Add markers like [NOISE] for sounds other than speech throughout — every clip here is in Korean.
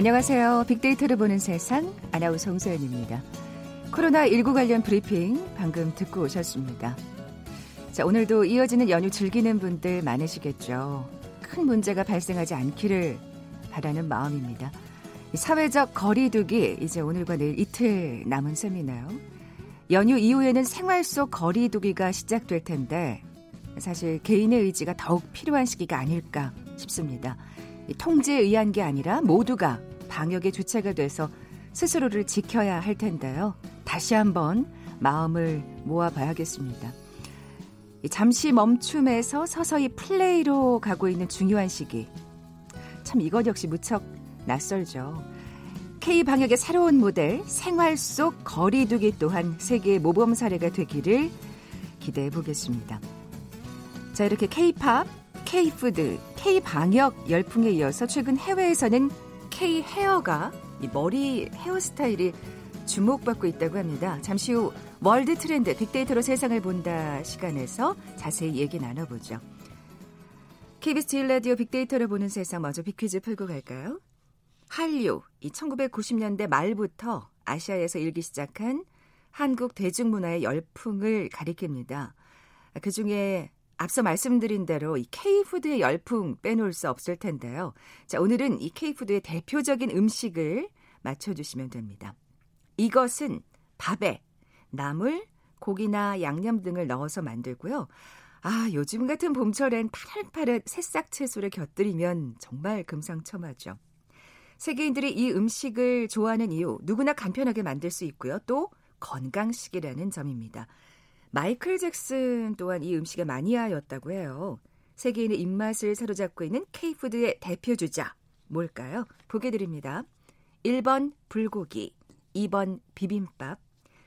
안녕하세요. 빅데이터를 보는 세상 아나운서 홍소연입니다. 코로나19 관련 브리핑 방금 듣고 오셨습니다. 자, 오늘도 이어지는 연휴 즐기는 분들 많으시겠죠. 큰 문제가 발생하지 않기를 바라는 마음입니다. 사회적 거리두기 이제 오늘과 내일 이틀 남은 셈이네요. 연휴 이후에는 생활 속 거리두기가 시작될 텐데 사실 개인의 의지가 더욱 필요한 시기가 아닐까 싶습니다. 통제에 의한 게 아니라 모두가 방역의 주체가 돼서 스스로를 지켜야 할 텐데요. 다시 한번 마음을 모아봐야겠습니다. 잠시 멈춤에서 서서히 플레이로 가고 있는 중요한 시기. 참 이것 역시 무척 낯설죠. K 방역의 새로운 모델 생활 속 거리두기 또한 세계의 모범 사례가 되기를 기대해 보겠습니다. 자 이렇게 K-pop, K-food, K-방역 열풍에 이어서 최근 해외에서는 K-hair가 머리 헤어스타일이 주목받고 있다고 합니다. 잠시 후 월드 트렌드 빅데이터로 세상을 본다 시간에서 자세히 얘기 나눠보죠. KBS 제일 라디오 빅데이터를 보는 세상 먼저 빅퀴즈 풀고 갈까요? 한류, 이 1990년대 말부터 아시아에서 일기 시작한 한국 대중문화의 열풍을 가리킵니다. 그 중에 앞서 말씀드린 대로 이 K푸드의 열풍 빼놓을 수 없을 텐데요. 자, 오늘은 이 K푸드의 대표적인 음식을 맞춰주시면 됩니다. 이것은 밥에 나물, 고기나 양념 등을 넣어서 만들고요. 아, 요즘 같은 봄철엔 파릇파릇 새싹 채소를 곁들이면 정말 금상첨화죠. 세계인들이 이 음식을 좋아하는 이유 누구나 간편하게 만들 수 있고요. 또 건강식이라는 점입니다. 마이클 잭슨 또한 이 음식의 마니아였다고 해요. 세계인의 입맛을 사로잡고 있는 K푸드의 대표 주자 뭘까요? 보게 드립니다. 1번 불고기, 2번 비빔밥,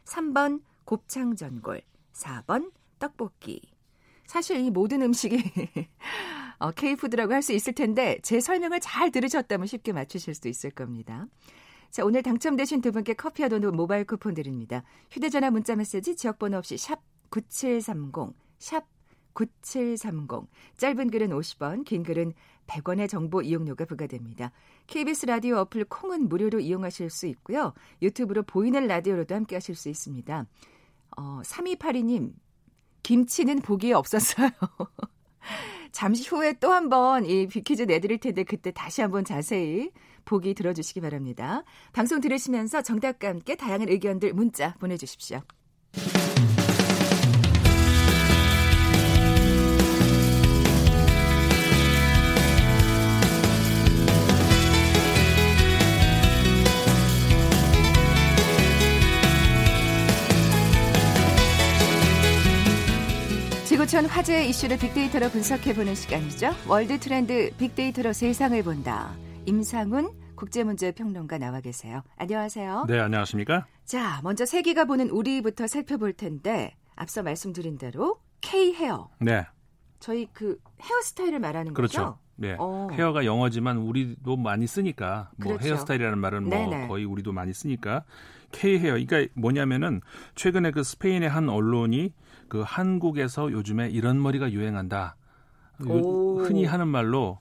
3번 곱창 전골, 4번 떡볶이. 사실 이 모든 음식이 [LAUGHS] 어, K푸드라고 할 수 있을 텐데 제 설명을 잘 들으셨다면 쉽게 맞추실 수 있을 겁니다. 자, 오늘 당첨되신 두 분께 커피와 도넛 모바일 쿠폰 드립니다. 휴대전화 문자 메시지 지역번호 없이 샵 9730, 샵 9730. 짧은 글은 50원, 긴 글은 100원의 정보 이용료가 부과됩니다. KBS 라디오 어플 콩은 무료로 이용하실 수 있고요. 유튜브로 보이는 라디오로도 함께 하실 수 있습니다. 어, 3282님, 김치는 보기에 없었어요. [LAUGHS] 잠시 후에 또 한번 이 빅퀴즈 내드릴 텐데 그때 다시 한번 자세히 보기 들어주시기 바랍니다. 방송 들으시면서 정답과 함께 다양한 의견들 문자 보내주십시오. 지구촌 화제 이슈를 빅데이터로 분석해보는 시간이죠. 월드 트렌드 빅데이터로 세상을 본다. 임상훈 국제문제평론가 나와 계세요. 안녕하세요. 네, 안녕하십니까? 자, 먼저 세계가 보는 우리부터 살펴볼 텐데 앞서 말씀드린 대로 K 헤어. 네. 저희 그 헤어스타일을 말하는 그렇죠. 거죠? 네. 어. 헤어가 영어지만 우리도 많이 쓰니까 뭐 그렇죠. 헤어스타일이라는 말은 뭐 네네. 거의 우리도 많이 쓰니까 K 헤어. 그러니까 뭐냐면은 최근에 그 스페인의 한 언론이 그 한국에서 요즘에 이런 머리가 유행한다. 요, 흔히 하는 말로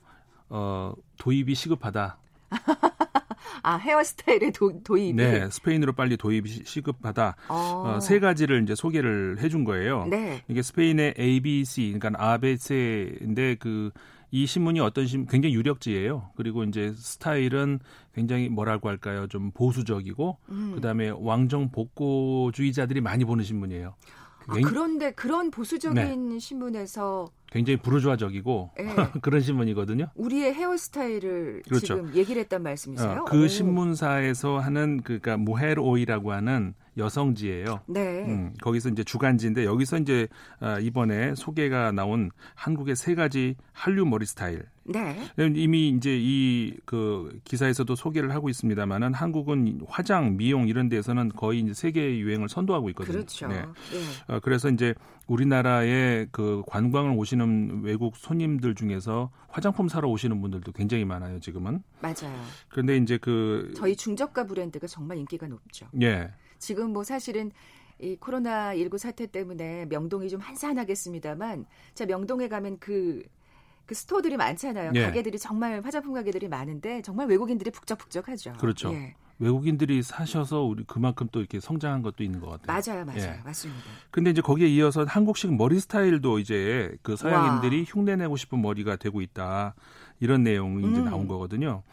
어 도입이 시급하다. [LAUGHS] 아 헤어스타일의 도, 도입이 네 스페인으로 빨리 도입이 시급하다 어. 어, 세 가지를 이제 소개를 해준 거예요. 네. 이게 스페인의 ABC 그러니까 아베세인데 그 이 신문이 어떤 신 굉장히 유력지예요. 그리고 이제 스타일은 굉장히 뭐라고 할까요? 좀 보수적이고 음. 그다음에 왕정 복고주의자들이 많이 보는 신문이에요. 아, 그런데 그런 보수적인 네. 신문에서 굉장히 부르주아적이고 네. [LAUGHS] 그런 신문이거든요. 우리의 헤어스타일을 그렇죠. 지금 얘기를 했단 말씀이세요? 어, 그 오. 신문사에서 하는 그니까 무헤르오이라고 하는 여성지예요. 네. 음, 거기서 이제 주간지인데 여기서 이제 어, 이번에 소개가 나온 한국의 세 가지 한류 머리 스타일. 네. 이미 이제 이 그 기사에서도 소개를 하고 있습니다만은 한국은 화장, 미용 이런 데서는 거의 이제 세계 유행을 선도하고 있거든요. 그렇죠. 네. 네. 어, 그래서 이제 우리나라에 그 관광을 오시는 외국 손님들 중에서 화장품 사러 오시는 분들도 굉장히 많아요, 지금은. 맞아요. 그런데 이제 그 저희 중저가 브랜드가 정말 인기가 높죠. 예. 지금 뭐 사실은 이 코로나 19 사태 때문에 명동이 좀 한산하겠습니다만 자 명동에 가면 그 그 스토어들이 많잖아요. 예. 가게들이 정말 화장품 가게들이 많은데 정말 외국인들이 북적북적하죠. 그렇죠. 예. 외국인들이 사셔서 우리 그만큼 또 이렇게 성장한 것도 있는 것 같아요. 맞아요, 맞아요, 예. 맞습니다. 근데 이제 거기에 이어서 한국식 머리 스타일도 이제 그 서양인들이 와. 흉내내고 싶은 머리가 되고 있다 이런 내용이 이제 음. 나온 거거든요.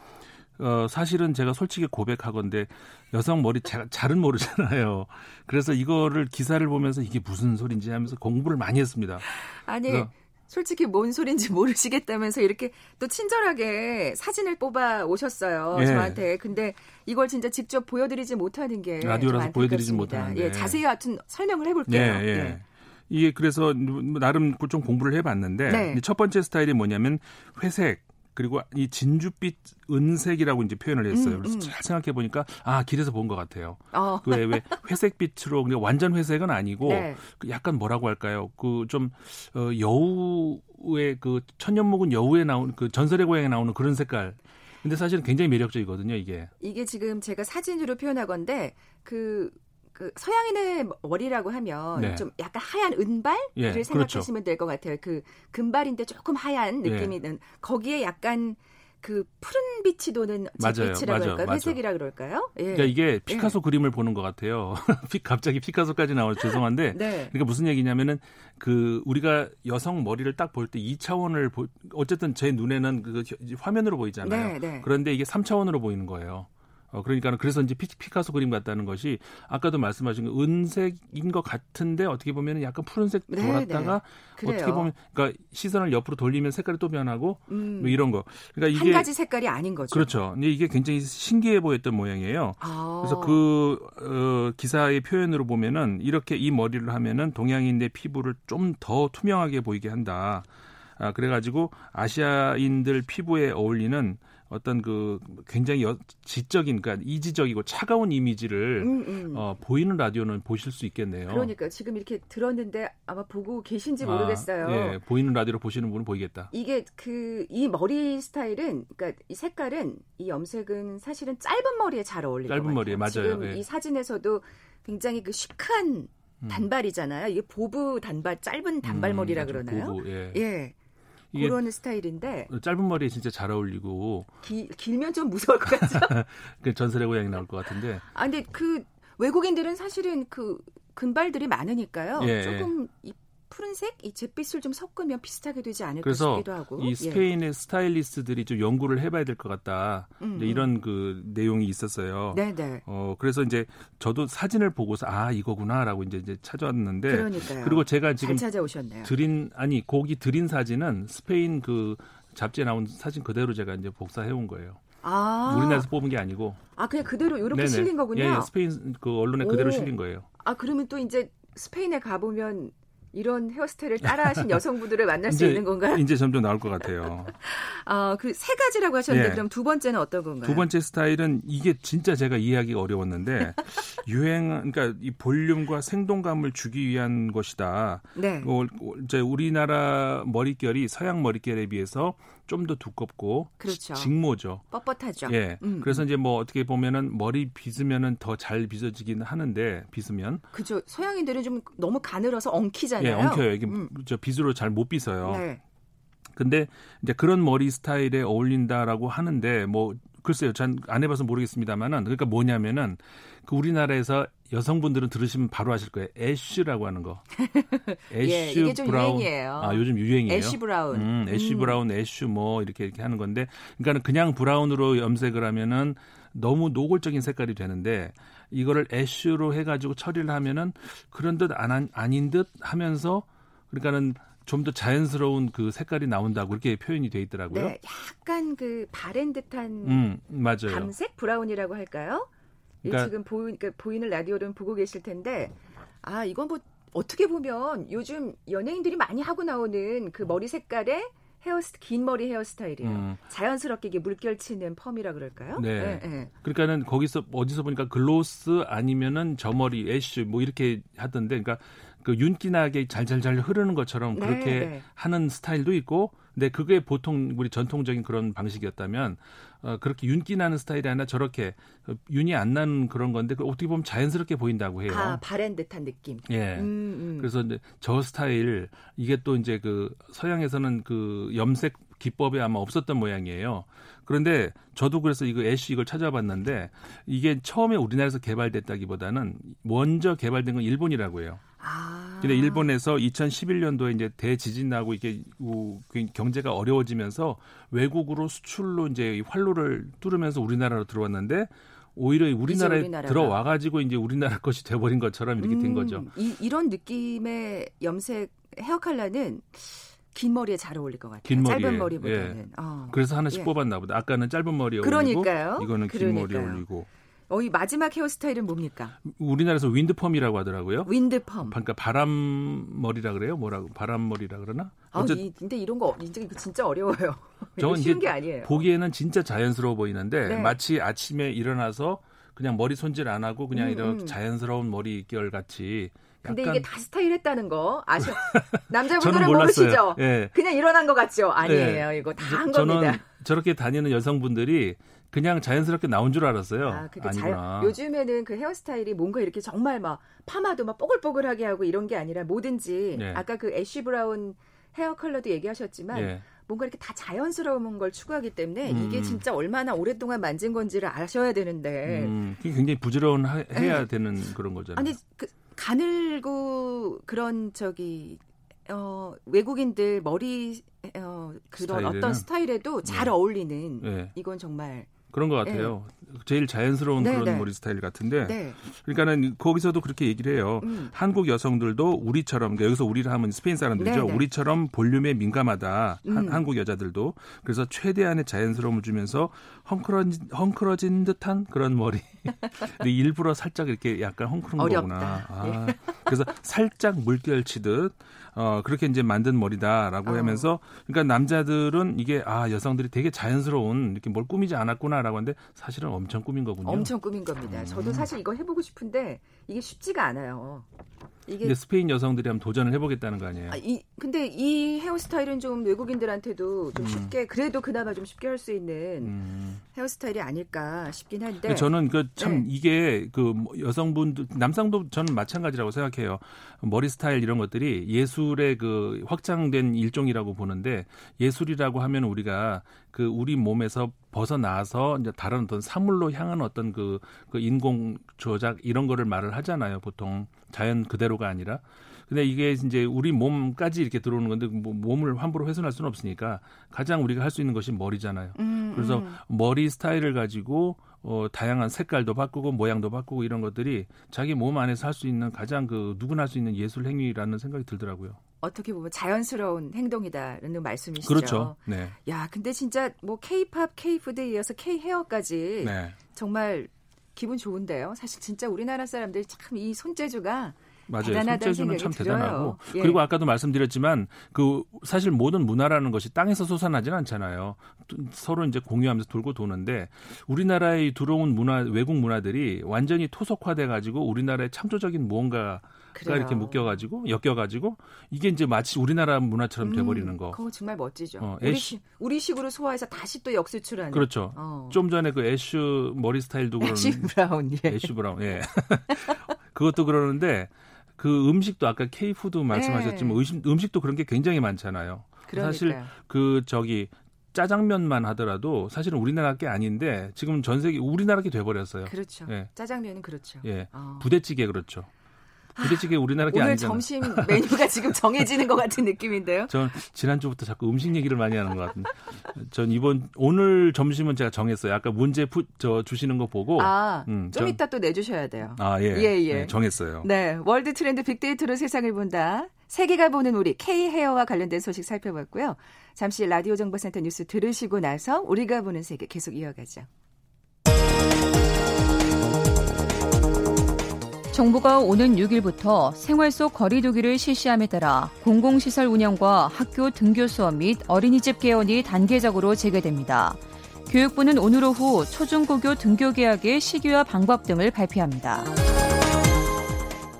어, 사실은 제가 솔직히 고백하건데 여성 머리 자, 잘은 모르잖아요. 그래서 이거를 기사를 보면서 이게 무슨 소린지 하면서 공부를 많이 했습니다. 아니, 솔직히 뭔 소린지 [LAUGHS] 모르시겠다면서 이렇게 또 친절하게 사진을 뽑아 오셨어요. 예. 저한테. 근데 이걸 진짜 직접 보여드리지 못하는 게 라디오라서 보여드리지 못하는 예, 자세히 하여튼 설명을 해볼게요. 예, 예. 예. 이게 그래서 나름 좀 공부를 해봤는데 네. 첫 번째 스타일이 뭐냐면 회색, 그리고 이 진주빛 은색이라고 이제 표현을 했어요. 그래서 음, 음. 잘 생각해 보니까 아 길에서 본 것 같아요. 어. 그왜 왜 회색빛으로 그냥 완전 회색은 아니고 네. 그 약간 뭐라고 할까요? 그 좀 어, 여우의 그 천년목은 여우에 나온 그 전설의 고향에 나오는 그런 색깔. 근데 사실은 굉장히 매력적이거든요, 이게. 이게 지금 제가 사진으로 표현하건데 그 그 서양인의 머리라고 하면 네. 좀 약간 하얀 은발을 예, 생각하시면 그렇죠. 될것 같아요. 그 금발인데 조금 하얀 느낌이 는 예. 거기에 약간 그 푸른 빛이 도는 빛이라고 할까요? 회색이라 그럴까요? 예. 그러니까 이게 피카소 예. 그림을 보는 것 같아요. [LAUGHS] 갑자기 피카소까지 나와 죄송한데 [LAUGHS] 네. 그러니까 무슨 얘기냐면은 그 우리가 여성 머리를 딱 볼 때 2차원을 보, 어쨌든 제 눈에는 그 화면으로 보이잖아요. 네, 네. 그런데 이게 3차원으로 보이는 거예요. 어, 그러니까 그래서 이제 피, 피카소 그림 같다는 것이 아까도 말씀하신 그 은색인 것 같은데 어떻게 보면 약간 푸른색 네, 돌았다가 네, 네. 어떻게 보면 그러니까 시선을 옆으로 돌리면 색깔이 또 변하고 음. 뭐 이런 거. 그러니까 이게 한 가지 색깔이 아닌 거죠. 그렇죠. 근데 이게 굉장히 신기해 보였던 모양이에요. 아. 그래서 그 어, 기사의 표현으로 보면은 이렇게 이 머리를 하면은 동양인의 피부를 좀 더 투명하게 보이게 한다. 아, 그래가지고 아시아인들 피부에 어울리는 어떤 그 굉장히 여, 지적인 그러니까 이지적이고 차가운 이미지를 음, 음. 어, 보이는 라디오는 보실 수 있겠네요. 그러니까 지금 이렇게 들었는데 아마 보고 계신지 아, 모르겠어요. 아, 예, 보이는 라디오로 보시는 분은 보이겠다. 이게 그 이 머리 스타일은 그러니까 이 색깔은 이 염색은 사실은 짧은 머리에 잘 어울리는 짧은 머리에 맞아요. 지금 예. 이 사진에서도 굉장히 그 시크한 음. 단발이잖아요. 이게 보부 단발, 짧은 단발머리라 음, 그러나요? 보부, 예. 예. 그런 스타일인데 짧은 머리에 진짜 잘 어울리고 기, 길면 좀 무서울 것 같죠? [LAUGHS] 그 전설의 고향이 나올 것 같은데. 아 근데 그 외국인들은 사실은 그 근발들이 많으니까요. 예, 조금 이 푸른색 이 잿빛을 좀 섞으면 비슷하게 되지 않을까 싶기도 하고. 이 예. 스페인의 예. 스타일리스트들이 좀 연구를 해봐야 될 것 같다. 음, 음. 이런 그 내용이 있었어요. 네네. 네. 어 그래서 이제 저도 사진을 보고서 아 이거구나라고 이제 이제 찾아왔는데. 그러니까요. 그리고 제가 지금 찾아오셨네요. 드린 아니 거기 드린 사진은 스페인 그 잡지에 나온 사진 그대로 제가 이제 복사해 온 거예요. 아. 우리나라에서 뽑은 게 아니고. 아, 그냥 그대로 이렇게 네네. 실린 거군요. 예, 예, 스페인 그 언론에 그대로 실린 거예요. 아, 그러면 또 이제 스페인에 가보면 이런 헤어스타일을 따라하신 [LAUGHS] 여성분들을 만날 수 있는 건가요? 이제 점점 나올 것 같아요. [LAUGHS] 아, 그 세 가지라고 하셨는데 네. 그럼 두 번째는 어떤 건가요? 두 번째 스타일은 이게 진짜 제가 이해하기가 어려웠는데 [LAUGHS] 유행 그러니까 이 볼륨과 생동감을 주기 위한 것이다. 네. 어, 이제 우리나라 머릿결이 서양 머릿결에 비해서 좀 더 두껍고 그렇죠. 직모죠. 뻣뻣하죠. 예. 음. 그래서 이제 뭐 어떻게 보면은 머리 빗으면은 더 잘 빗어지긴 하는데 빗으면 그죠. 서양인들은 좀 너무 가늘어서 엉키잖아요. 예, 엉켜요. 이게 음. 저 빗으로 잘 못 빗어요. 네. 근데 이제 그런 머리 스타일에 어울린다라고 하는데 뭐 글쎄요, 전 안 해봐서 모르겠습니다만은 그러니까 뭐냐면은 그 우리나라에서 여성분들은 들으시면 바로 아실 거예요. ash라고 하는 거. [LAUGHS] Ash 예, 이게 좀 brown. 유행이에요. 아 요즘 유행이에요. Ash brown. 음, ash 음. Brown, ash 뭐 이렇게 이렇게 하는 건데, 그러니까는 그냥 brown으로 염색을 하면은 너무 노골적인 색깔이 되는데 이거를 ash로 해 가지고 처리를 하면은 그런 듯 안, 아닌 듯 하면서 그러니까는 좀더 자연스러운 그 색깔이 나온다고 그렇게 표현이 돼 있더라고요. 네, 약간 그 바랜 듯한 음, 맞아요. 갈색 brown이라고 할까요? 그러니까, 지금 보이, 그러니까 보이는 라디오를 보고 계실 텐데 아 이건 뭐 어떻게 보면 요즘 연예인들이 많이 하고 나오는 그 머리 색깔에 헤어스 긴 머리 헤어스타일이에요. 음. 자연스럽게 이게 물결치는 펌이라 그럴까요? 네. 네, 네. 그러니까는 거기서 어디서 보니까 gloss 아니면은 저 머리 ash 뭐 이렇게 하던데, 그러니까 그 윤기나게 잘잘잘 흐르는 것처럼 네, 그렇게 네. 하는 스타일도 있고 근데 그게 보통 우리 전통적인 그런 방식이었다면 어, 그렇게 윤기 나는 스타일이 아니라 저렇게 윤이 안 나는 그런 건데 그 어떻게 보면 자연스럽게 보인다고 해요. 아, 바랜 듯한 느낌. 예. 음, 음. 그래서 이제 저 스타일 이게 또 이제 그 서양에서는 그 염색 기법이 아마 없었던 모양이에요. 그런데 저도 그래서 이거 애쉬 이걸 찾아봤는데 이게 처음에 우리나라에서 개발됐다기보다는 먼저 개발된 건 일본이라고 해요. 아. 근데 일본에서 2011년도에 이제 대지진 나고 이게 그 경제가 어려워지면서 외국으로 수출로 이제 활로를 뚫으면서 우리나라로 들어왔는데 오히려 우리나라에 들어와 가지고 이제 우리나라 것이 돼버린 것처럼 이렇게 된 음, 거죠. 이, 이런 느낌의 염색 헤어 컬러는 긴 머리에 잘 어울릴 것 같아요. 긴 짧은 머리보다는. 예. 어. 그래서 하나씩 예. 뽑았나 보다. 아까는 짧은 머리에 어울리고 그러니까요. 이거는 긴 그러니까요. 머리에 어울리고. 어, 이 마지막 헤어스타일은 뭡니까? 우리나라에서 윈드펌이라고 하더라고요. 윈드펌. 그러니까 바람머리라 그래요? 뭐라고? 바람머리라 그러나? 아, 이, 근데 이런 거 진짜 이거 진짜 어려워요. [LAUGHS] 저는 쉬운 게 아니에요. 보기에는 진짜 자연스러워 보이는데 네. 마치 아침에 일어나서 그냥 머리 손질 안 하고 그냥 음, 이렇게 음. 자연스러운 머리결 같이 근데 이게 다 스타일했다는 거 아셔? [LAUGHS] 남자분들은 모르시죠? 네. 그냥 일어난 것 같죠? 아니에요. 네. 이거 다 한 겁니다. 저렇게 다니는 여성분들이 그냥 자연스럽게 나온 줄 알았어요. 아, 아니구나. 자연, 요즘에는 그 헤어스타일이 뭔가 이렇게 정말 막 파마도 막 뽀글뽀글하게 하고 이런 게 아니라 뭐든지 네. 아까 그 애쉬 브라운 헤어 컬러도 얘기하셨지만 네. 뭔가 이렇게 다 자연스러운 걸 추구하기 때문에 음. 이게 진짜 얼마나 오랫동안 만진 건지를 아셔야 되는데 음, 굉장히 부지런 해야 네. 되는 그런 거잖아요. 아니 그 가늘고 그런 저기 어, 외국인들 머리 어, 그런 스타일에는? 어떤 스타일에도 잘 네. 어울리는 네. 이건 정말 그런 것 같아요. 네. 제일 자연스러운 네, 그런 네. 머리 스타일 같은데. 네. 그러니까는 거기서도 그렇게 얘기를 해요. 음. 한국 여성들도 우리처럼 그러니까 여기서 우리를 하면 스페인 사람들이죠. 네, 네. 우리처럼 볼륨에 민감하다. 음. 한, 국 여자들도. 그래서 최대한의 자연스러움을 주면서 헝클어진, 헝클어진 듯한 그런 머리. [LAUGHS] 근데 일부러 살짝 이렇게 약간 헝클은 어렵다. 거구나. 아, 예. 그래서 살짝 물결 치듯 어, 그렇게 이제 만든 머리다라고 어. 하면서 그러니까 남자들은 이게 아, 여성들이 되게 자연스러운 이렇게 뭘 꾸미지 않았구나라고 하는데 사실은 엄청 꾸민 거군요. 엄청 꾸민 겁니다. 음. 저도 사실 이거 해보고 싶은데 이게 쉽지가 않아요. 이게 스페인 여성들이 한번 도전을 해보겠다는 거 아니에요? 아, 이, 근데 이 헤어스타일은 좀 외국인들한테도 좀 음. 쉽게 그래도 그나마 좀 쉽게 할 수 있는 음. 헤어스타일이 아닐까 싶긴 한데 저는 그참 네. 이게 그뭐 여성분들 남성도 저는 마찬가지라고 생각해요. 머리 스타일 이런 것들이 예술의 그 확장된 일종이라고 보는데 예술이라고 하면 우리가 그 우리 몸에서 벗어나서 이제 다른 어떤 사물로 향한 어떤 그, 그 인공 조작 이런 거를 말을 하잖아요. 보통 자연 그대로가 아니라. 근데 이게 이제 우리 몸까지 이렇게 들어오는 건데 뭐 몸을 함부로 훼손할 수는 없으니까 가장 우리가 할 수 있는 것이 머리잖아요. 음, 그래서 음. 머리 스타일을 가지고 어, 다양한 색깔도 바꾸고 모양도 바꾸고 이런 것들이 자기 몸 안에서 할 수 있는 가장 그 누구나 할 수 있는 예술 행위라는 생각이 들더라고요. 어떻게 보면 자연스러운 행동이다라는 말씀이시죠. 그렇죠. 네. 야, 근데 진짜 뭐 K-팝, K-푸드에 이어서 K-헤어까지 네. 정말 기분 좋은데요. 사실 진짜 우리나라 사람들이 참이 손재주가 맞아요. 손재주는 참 들어요. 대단하고 예. 그리고 아까도 말씀드렸지만 그 사실 모든 문화라는 것이 땅에서 솟아나지는 않잖아요. 서로 이제 공유하면서 돌고 도는데 우리나라에 들어온 문화 외국 문화들이 완전히 토속화돼 가지고 우리나라의 창조적인 무언가 가 이렇게 묶여가지고 엮여가지고 이게 이제 마치 우리나라 문화처럼 음, 돼버리는 거. 그거 정말 멋지죠. 어, 애쉬, 우리 식으로 소화해서 다시 또 역수출하는. 그렇죠. 어. 좀 전에 그 ash 머리 스타일도 그런. Ash brown. 예. Ash brown. 예. [LAUGHS] 그것도 그러는데 그 음식도 아까 K-food 말씀하셨지만 네. 음식, 음식도 그런 게 굉장히 많잖아요. 그러니까요. 사실 그 저기 짜장면만 하더라도 사실은 우리나라 게 아닌데 지금 전 세계 우리나라 게 돼버렸어요. 그렇죠. 예. 짜장면은 그렇죠. 예. 어. 부대찌개 그렇죠. 부대찌개 우리나라 게 오늘 아니잖아요. 점심 메뉴가 지금 정해지는 것 같은 느낌인데요. 전 지난주부터 자꾸 음식 얘기를 많이 하는 것 같은데. 전 이번 오늘 점심은 제가 정했어요. 아까 문제 푸, 저 주시는 거 보고 아, 음, 좀 전, 이따 또 내주셔야 돼요. 아, 예. 예, 예. 네, 정했어요. 네. 월드 트렌드 빅데이터로 세상을 본다. 세계가 보는 우리 K hair와 관련된 소식 살펴봤고요. 잠시 라디오 정보센터 뉴스 들으시고 나서 우리가 보는 세계 계속 이어가죠. 정부가 오는 6일부터 생활 속 거리두기를 실시함에 따라 공공시설 운영과 학교 등교 수업 및 어린이집 개원이 단계적으로 재개됩니다. 교육부는 오늘 오후 초중고교 등교 계약의 시기와 방법 등을 발표합니다.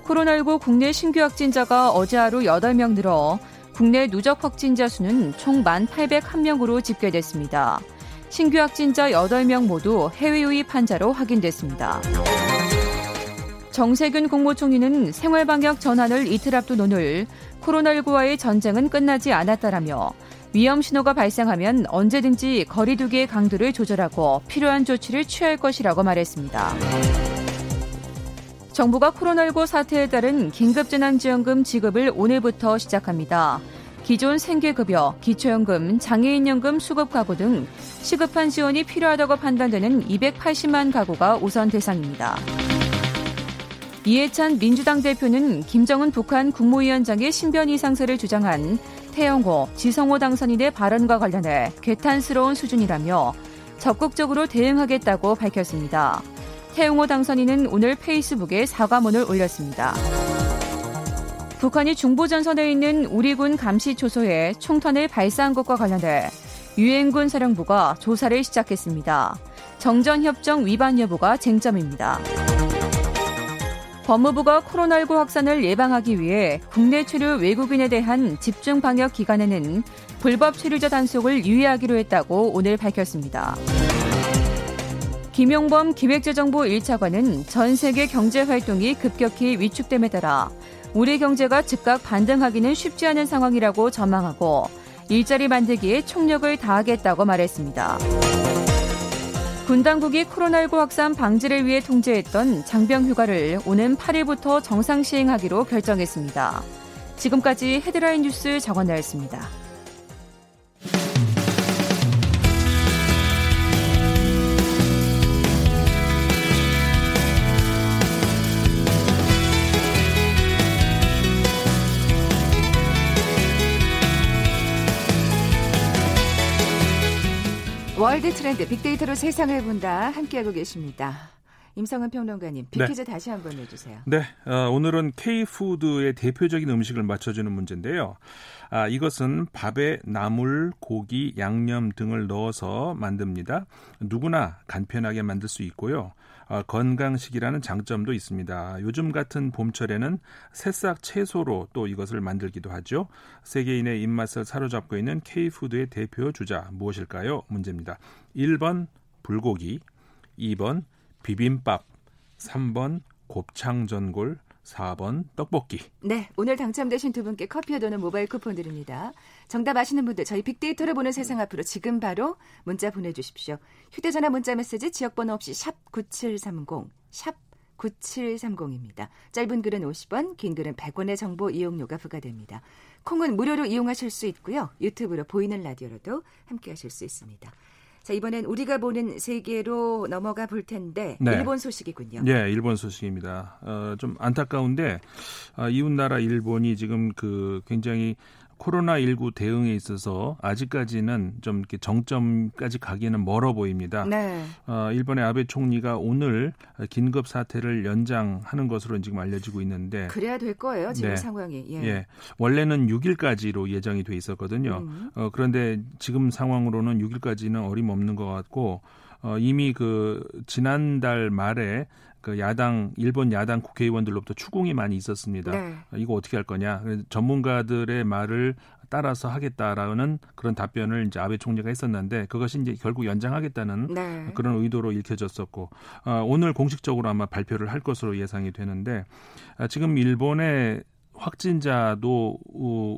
코로나19 국내 신규 확진자가 어제 하루 8명 늘어 국내 누적 확진자 수는 총 1,801명으로 집계됐습니다. 신규 확진자 8명 모두 해외 유입 환자로 확인됐습니다. 정세균 국무총리는 생활방역 전환을 이틀 앞둔 오늘 코로나19와의 전쟁은 끝나지 않았다라며 위험 신호가 발생하면 언제든지 거리두기의 강도를 조절하고 필요한 조치를 취할 것이라고 말했습니다. 정부가 코로나19 사태에 따른 긴급재난지원금 지급을 오늘부터 시작합니다. 기존 생계급여, 기초연금, 장애인연금 수급 가구 등 시급한 지원이 필요하다고 판단되는 280만 가구가 우선 대상입니다. 이해찬 민주당 대표는 김정은 북한 국무위원장의 신변 이 상세를 주장한 태영호, 지성호 당선인의 발언과 관련해 괴탄스러운 수준이라며 적극적으로 대응하겠다고 밝혔습니다. 태영호 당선인은 오늘 페이스북에 사과문을 올렸습니다. 북한이 중부전선에 있는 우리군 감시초소에 총탄을 발사한 것과 관련해 유엔군 사령부가 조사를 시작했습니다. 정전협정 위반 여부가 쟁점입니다. 법무부가 코로나19 확산을 예방하기 위해 국내 체류 외국인에 대한 집중 방역 기간에는 불법 체류자 단속을 유예하기로 했다고 오늘 밝혔습니다. 김용범 기획재정부 1차관은 전 세계 경제 활동이 급격히 위축됨에 따라 우리 경제가 즉각 반등하기는 쉽지 않은 상황이라고 전망하고 일자리 만들기에 총력을 다하겠다고 말했습니다. 군 당국이 코로나19 확산 방지를 위해 통제했던 장병 휴가를 오는 8일부터 정상 시행하기로 결정했습니다. 지금까지 헤드라인 뉴스 정원나였습니다. 월드 트렌드 빅데이터로 세상을 본다 함께하고 계십니다. 임성은 평론가님, 빅퀴즈 네. 다시 한번 해주세요. 네, 어, 오늘은 K푸드의 대표적인 음식을 맞춰주는 문제인데요. 아, 이것은 밥에 나물, 고기, 양념 등을 넣어서 만듭니다. 누구나 간편하게 만들 수 있고요. 어, 건강식이라는 장점도 있습니다. 요즘 같은 봄철에는 새싹 채소로 또 이것을 만들기도 하죠. 세계인의 입맛을 사로잡고 있는 K푸드의 대표 주자 무엇일까요? 문제입니다. 1번 불고기, 2번 비빔밥, 3번 곱창 전골, 4번 떡볶이. 네, 오늘 당첨되신 두 분께 커피와 도는 모바일 쿠폰 드립니다. 정답 아시는 분들 저희 빅데이터를 보는 세상 앞으로 지금 바로 문자 보내주십시오. 휴대전화 문자 메시지 지역번호 없이 샵 9730, 샵 9730입니다. 짧은 글은 50원, 긴 글은 100원의 정보 이용료가 부과됩니다. 콩은 무료로 이용하실 수 있고요. 유튜브로 보이는 라디오로도 함께 하실 수 있습니다. 자, 이번엔 우리가 보는 세계로 넘어가 볼 텐데 네. 일본 소식이군요. 네, 일본 소식입니다. 어, 좀 안타까운데 어, 이웃 나라 일본이 지금 그 굉장히 코로나19 대응에 있어서 아직까지는 좀 이렇게 정점까지 가기는 멀어 보입니다. 네. 어, 일본의 아베 총리가 오늘 긴급 사태를 연장하는 것으로 지금 알려지고 있는데 그래야 될 거예요 지금 네. 상황이. 예. 예. 원래는 6일까지로 예정이 돼 있었거든요. 음. 어, 그런데 지금 상황으로는 6일까지는 어림없는 것 같고 어, 이미 그 지난달 말에 그 야당 일본 야당 국회의원들로부터 추궁이 많이 있었습니다. 네. 이거 어떻게 할 거냐? 전문가들의 말을 따라서 하겠다라는 그런 답변을 이제 아베 총리가 했었는데 그것이 이제 결국 연장하겠다는 네. 그런 의도로 읽혀졌었고 어, 오늘 공식적으로 아마 발표를 할 것으로 예상이 되는데 아, 지금 일본의 확진자도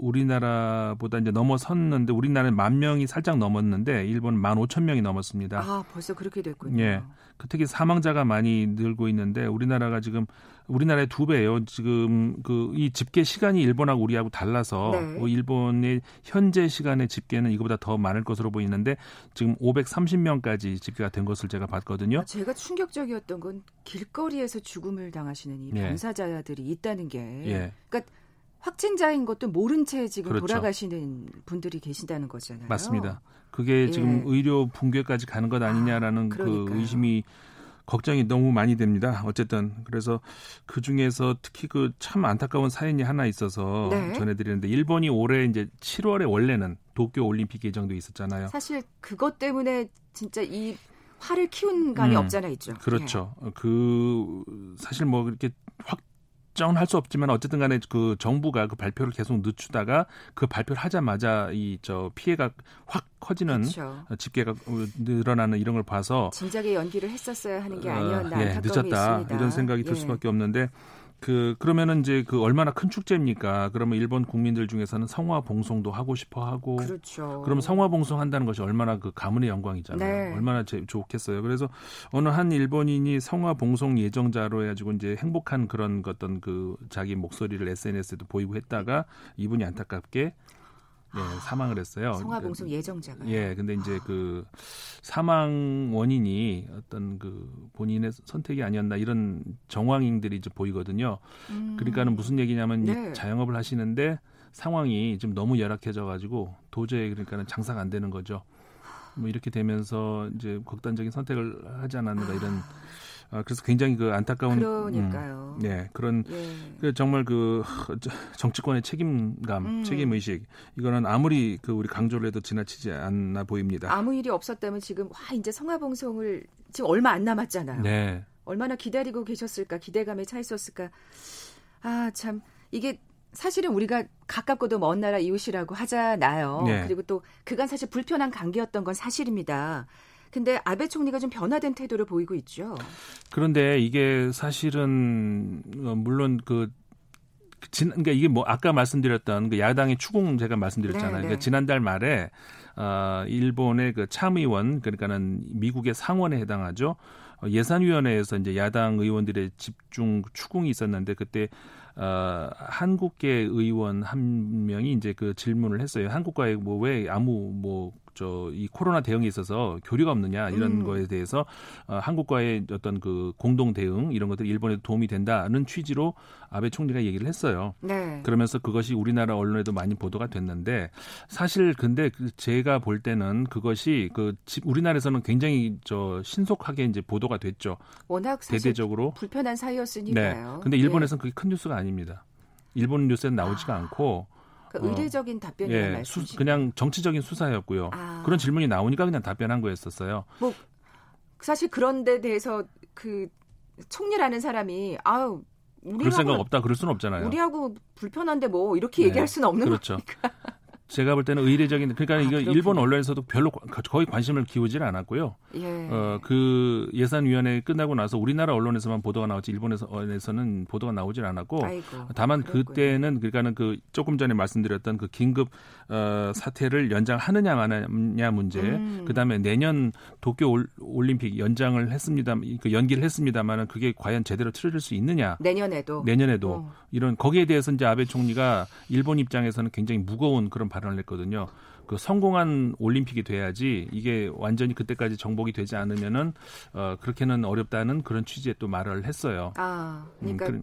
우리나라보다 이제 넘어섰는데 우리나라는 만 명이 살짝 넘었는데 일본은 만 오천 명이 넘었습니다. 아 벌써 그렇게 됐군요. 예. 그 특히 사망자가 많이 늘고 있는데 우리나라가 지금 우리나라의 두 배예요. 지금 그 이 집계 시간이 일본하고 우리하고 달라서 네. 뭐 일본의 현재 시간의 집계는 이거보다 더 많을 것으로 보이는데 지금 530명까지 집계가 된 것을 제가 봤거든요. 아, 제가 충격적이었던 건 길거리에서 죽음을 당하시는 이 예. 병사자들이 있다는 게 예. 그러니까 확진자인 것도 모른 채 지금 그렇죠. 돌아가시는 분들이 계신다는 거잖아요. 맞습니다. 그게 예. 지금 의료 붕괴까지 가는 것 아니냐라는 아, 그 의심이 걱정이 너무 많이 됩니다. 어쨌든 그래서 그 중에서 특히 그 참 안타까운 사연이 하나 있어서 네. 전해드리는데 일본이 올해 이제 7월에 원래는 도쿄 올림픽 예정도 있었잖아요. 사실 그것 때문에 진짜 이 화를 키운 감이 음, 없잖아 있죠. 그렇죠. 예. 그 사실 뭐 이렇게 확 결정은 할 수 없지만 어쨌든 간에 그 정부가 그 발표를 계속 늦추다가 그 발표를 하자마자 이 저 피해가 확 커지는 그렇죠. 집계가 늘어나는 이런 걸 봐서 진작에 연기를 했었어야 하는 게 아니었나 어, 예, 늦었다 있습니다. 이런 생각이 들 예. 수밖에 없는데 그 그러면은 이제 그 얼마나 큰 축제입니까? 그러면 일본 국민들 중에서는 성화 봉송도 하고 싶어 하고 그렇죠. 그러면 성화 봉송 한다는 것이 얼마나 그 가문의 영광이잖아요. 네. 얼마나 제, 좋겠어요. 그래서 어느 한 일본인이 성화 봉송 예정자로 해 가지고 이제 행복한 그런 어떤 그 자기 목소리를 SNS에도 보이고 했다가 이분이 안타깝게 예, 사망을 했어요. 성화봉송 예정자가. 예, 근데 이제 그 사망 원인이 어떤 그 본인의 선택이 아니었나 이런 정황인들이 이제 보이거든요. 음. 그러니까는 무슨 얘기냐면 네. 자영업을 하시는데 상황이 좀 너무 열악해져 가지고 도저히 그러니까는 장사가 안 되는 거죠. 뭐 이렇게 되면서 이제 극단적인 선택을 하지 않았는가 이런 아. 아, 그래서 굉장히 그 안타까운 그러니까요. 음, 네 그런 예. 그 정말 그 정치권의 책임감, 음. 책임 의식 이거는 아무리 그 우리 강조를 해도 지나치지 않나 보입니다. 아무 일이 없었다면 지금 와 이제 성화봉송을 지금 얼마 안 남았잖아요. 네. 얼마나 기다리고 계셨을까 기대감에 차 있었을까. 아 참 이게 사실은 우리가 가깝고도 먼 나라 이웃이라고 하잖아요. 네. 그리고 또 그간 사실 불편한 관계였던 건 사실입니다. 근데 아베 총리가 좀 변화된 태도를 보이고 있죠. 그런데 이게 사실은 어, 물론 그 진, 그러니까 이게 뭐 아까 말씀드렸던 그 야당의 추궁 제가 말씀드렸잖아요. 네, 네. 그러니까 지난달 말에 어 일본의 그 참의원 그러니까는 미국의 상원에 해당하죠. 어, 예산위원회에서 이제 야당 의원들의 집중 추궁이 있었는데 그때 어, 한국계 의원 한 명이 이제 그 질문을 했어요. 한국과의 뭐 왜 아무 뭐 저 이 코로나 대응에 있어서 교류가 없느냐 이런 음. 거에 대해서 어, 한국과의 어떤 그 공동 대응 이런 것들이 일본에도 도움이 된다는 취지로 아베 총리가 얘기를 했어요. 네. 그러면서 그것이 우리나라 언론에도 많이 보도가 됐는데 사실 근데 그 제가 볼 때는 그것이 그 우리나라에서는 굉장히 저 신속하게 이제 보도가 됐죠. 워낙 대대적으로 불편한 사이였으니까요. 네. 근데 일본에서는 네. 그게 큰 뉴스가 아닙니다. 일본 뉴스에는 나오지가 아. 않고 그 의례적인 답변이란 예, 말씀이시죠? 그냥 정치적인 수사였고요. 아. 그런 질문이 나오니까 그냥 답변한 거였었어요. 뭐 사실 그런 데 대해서 그 총리라는 사람이 아우 그럴 생각 없다 그럴 수는 없잖아요. 우리하고 불편한데 뭐 이렇게 네. 얘기할 수는 없는 그렇죠. 거니까. 제가 볼 때는 의례적인 그러니까 아, 이거 그렇군요. 일본 언론에서도 별로 거의 관심을 기울질 않았고요. 예. 어 그 예산위원회 끝나고 나서 우리나라 언론에서만 보도가 나왔지 일본에서는 보도가 나오질 않았고 아이고, 다만 그랬군요. 그때는 그러니까는 그 조금 전에 말씀드렸던 그 긴급 어 사태를 연장하느냐 마느냐 문제 음. 그다음에 내년 도쿄 올림픽 연장을 했습니다. 그 연기를 했습니다만은 그게 과연 제대로 치러질 수 있느냐 내년에도 내년에도 어. 이런 거기에 대해서 이제 아베 총리가 일본 입장에서는 굉장히 무거운 그런 발언을 했거든요. 그 성공한 올림픽이 돼야지 이게 완전히 그때까지 정복이 되지 않으면은 어 그렇게는 어렵다는 그런 취지의 또 말을 했어요. 아, 그러니까 음,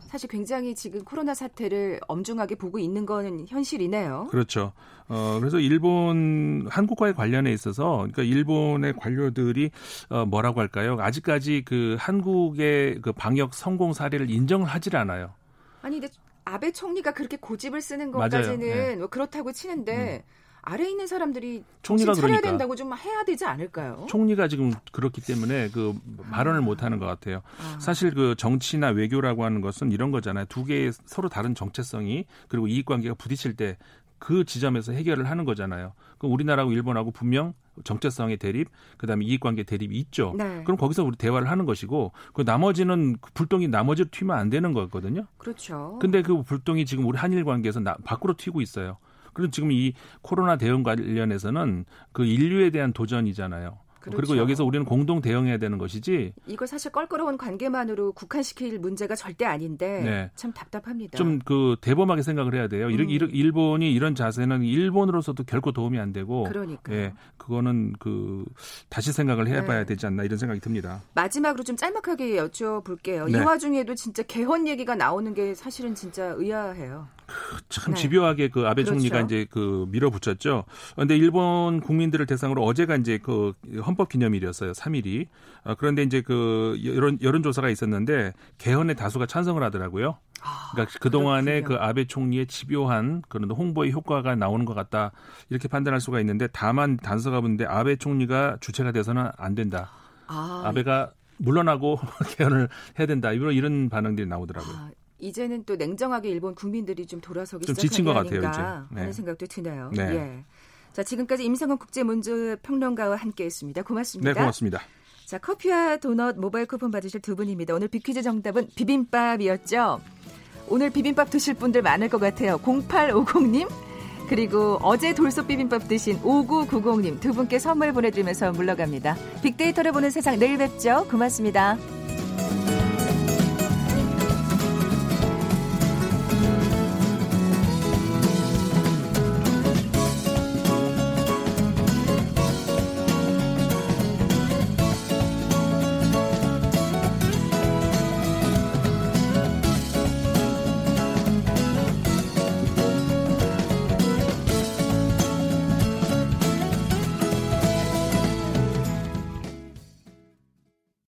사실 굉장히 지금 코로나 사태를 엄중하게 보고 있는 건 현실이네요. 그렇죠. 어, 그래서 일본 한국과의 관련에 있어서 그러니까 일본의 관료들이 어, 뭐라고 할까요? 아직까지 그 한국의 그 방역 성공 사례를 인정을 하질 않아요. 아니 근데 아베 총리가 그렇게 고집을 쓰는 것까지는 네. 뭐 그렇다고 치는데 음. 아래 있는 사람들이 총리가 차려야 그러니까. 된다고 좀 해야 되지 않을까요? 총리가 지금 그렇기 때문에 그 발언을 아. 못 하는 것 같아요. 아. 사실 그 정치나 외교라고 하는 것은 이런 거잖아요. 두 개의 서로 다른 정체성이 그리고 이익 관계가 부딪힐 때 그 지점에서 해결을 하는 거잖아요. 그 우리나라하고 일본하고 분명 정체성의 대립, 그다음에 이익관계 대립이 있죠. 네. 그럼 거기서 우리 대화를 하는 것이고 그 나머지는 그 불똥이 나머지로 튀면 안 되는 거거든요. 그렇죠. 근데 그 불똥이 지금 우리 한일 관계에서 나, 밖으로 튀고 있어요. 그리고 지금 이 코로나 대응 관련해서는 그 인류에 대한 도전이잖아요. 그렇죠. 그리고 여기서 우리는 공동 대응해야 되는 것이지. 이거 사실 껄끄러운 관계만으로 국한시킬 문제가 절대 아닌데 네. 참 답답합니다. 좀 그 대범하게 생각을 해야 돼요. 음. 일본이 이런 자세는 일본으로서도 결코 도움이 안 되고. 그러니까. 예, 그거는 그 다시 생각을 해봐야 네. 되지 않나 이런 생각이 듭니다. 마지막으로 좀 짤막하게 여쭤볼게요. 네. 이 와중에도 진짜 개헌 얘기가 나오는 게 사실은 진짜 의아해요. 참 네. 집요하게 그 아베 그렇죠. 총리가 이제 그 밀어붙였죠. 그런데 일본 국민들을 대상으로 어제가 이제 그 헌법 기념일이었어요. 3일이. 어, 그런데 이제 그 여론 여론 조사가 있었는데 개헌의 다수가 찬성을 하더라고요. 아, 그러니까 그동안에 그 아베 총리의 집요한 그런 홍보의 효과가 나오는 것 같다. 이렇게 판단할 수가 있는데 다만 단서가 붙는데 아베 총리가 주체가 돼서는 안 된다. 아, 아베가 물러나고 [LAUGHS] 개헌을 해야 된다. 이런 이런 반응들이 나오더라고요. 아, 이제는 또 냉정하게 일본 국민들이 좀 돌아서기 좀 지친 것 같아요, 이제. 네. 하는 생각도 드네요. 네. 예. 자, 지금까지 임상원 국제문주 평론가와 함께했습니다. 고맙습니다. 네, 고맙습니다. 자, 커피와 도넛 모바일 쿠폰 받으실 두 분입니다. 오늘 비퀴즈 정답은 비빔밥이었죠. 오늘 비빔밥 드실 분들 많을 것 같아요. 0850님, 그리고 어제 돌솥 비빔밥 드신 5990님 두 분께 선물 보내드리면서 물러갑니다. 빅데이터를 보는 세상 내일 뵙죠. 고맙습니다.